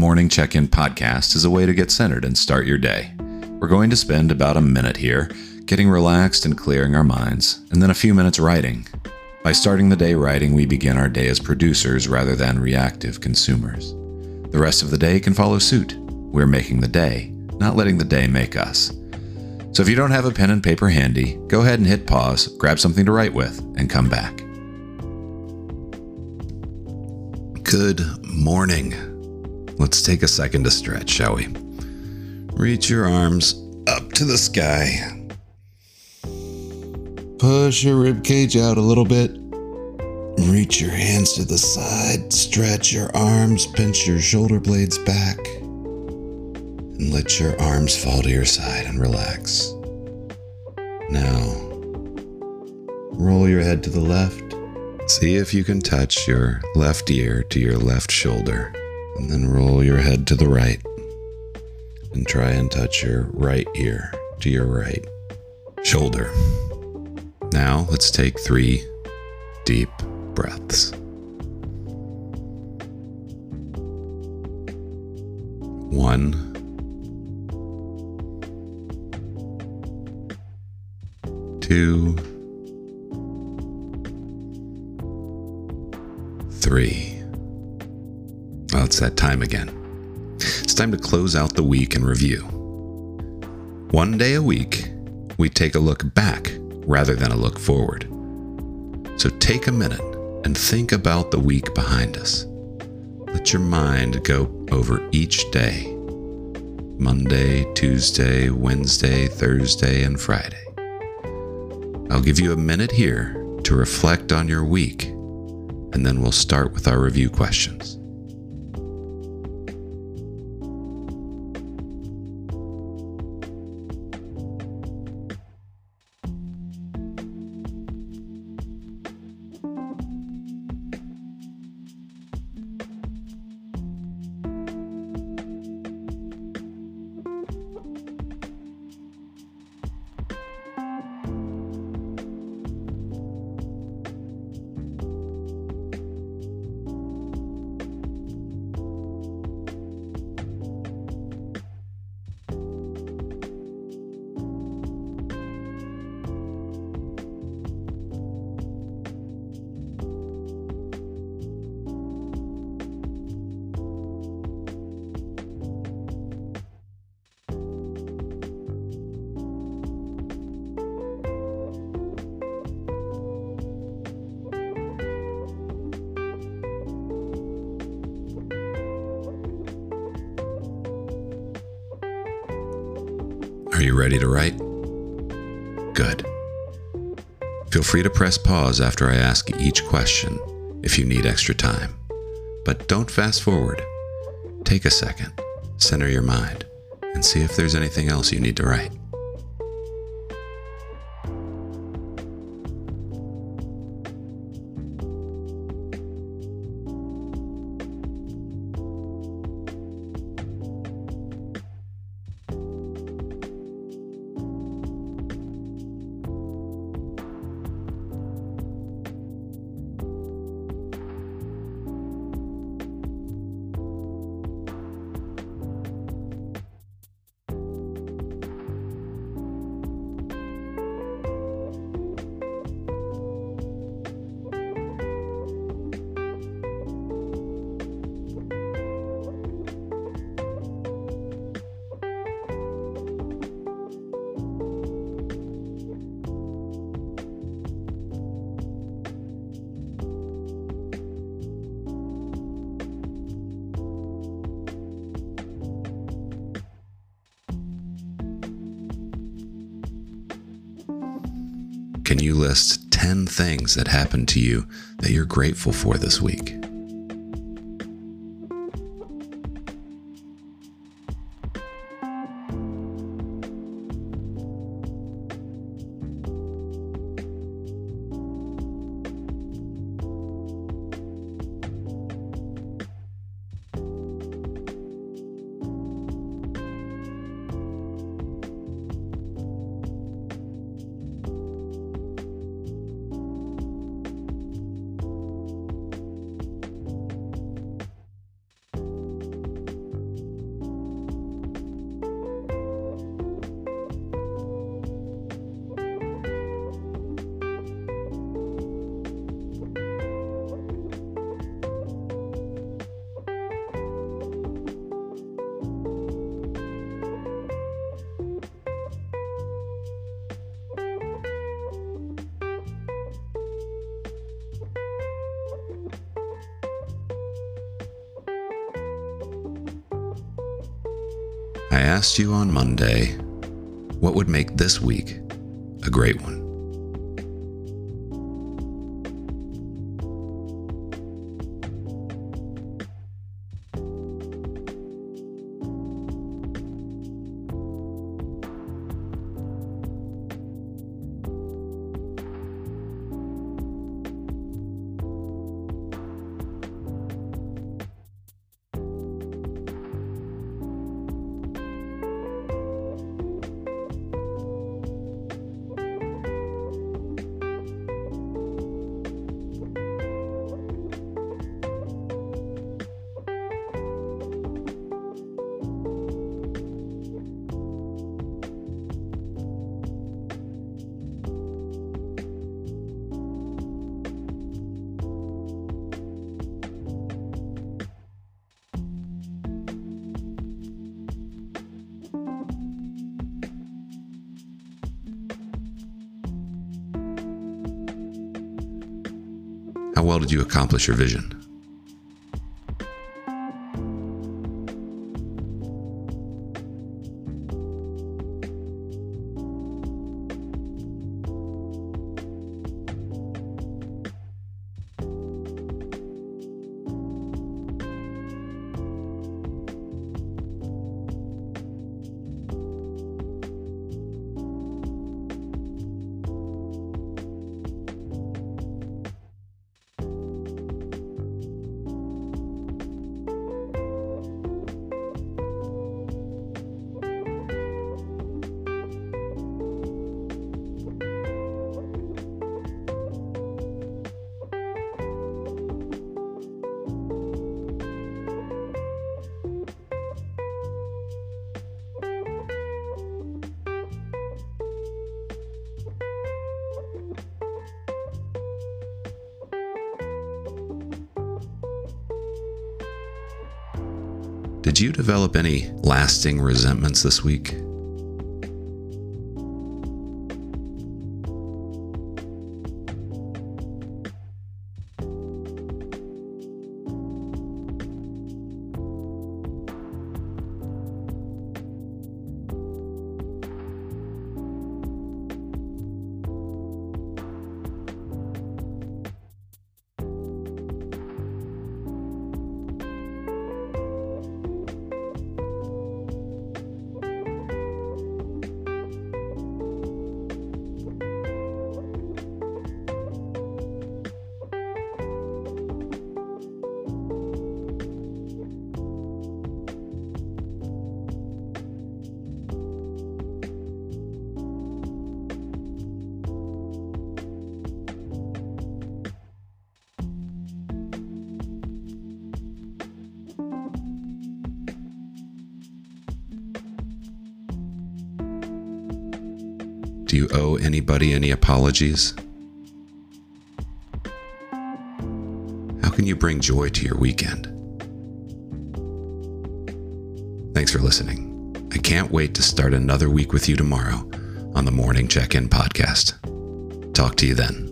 Morning Check In podcast is a way to get centered and start your day. We're going to spend about a minute here, getting relaxed and clearing our minds, and then a few minutes writing. By starting the day writing, we begin our day as producers rather than reactive consumers. The rest of the day can follow suit. We're making the day, not letting the day make us. So if you don't have a pen and paper handy, go ahead and hit pause, grab something to write with, and come back. Good morning. Let's take a second to stretch, shall we? Reach your arms up to the sky. Push your rib cage out a little bit. Reach your hands to the side, stretch your arms, pinch your shoulder blades back, and let your arms fall to your side and relax. Now, roll your head to the left. See if you can touch your left ear to your left shoulder, and then roll your head to the right. And try and touch your right ear to your right shoulder. Now, let's take three deep breaths. One. Two. Three. Well, it's that time again. It's time to close out the week and review. One day a week, we take a look back rather than a look forward. So take a minute and think about the week behind us. Let your mind go over each day Monday, Tuesday, Wednesday, Thursday, and Friday. I'll give you a minute here to reflect on your week, and then we'll start with our review questions. Are you ready to write? Good. Feel free to press pause after I ask each question if you need extra time. But don't fast forward. Take a second, center your mind, and see if there's anything else you need to write. Can you list 10 things that happened to you that you're grateful for this week? I asked you on Monday what would make this week a great one. How well did you accomplish your vision? Did you develop any lasting resentments this week? Do you owe anybody any apologies? How can you bring joy to your weekend? Thanks for listening. I can't wait to start another week with you tomorrow on the Morning Check In podcast. Talk to you then.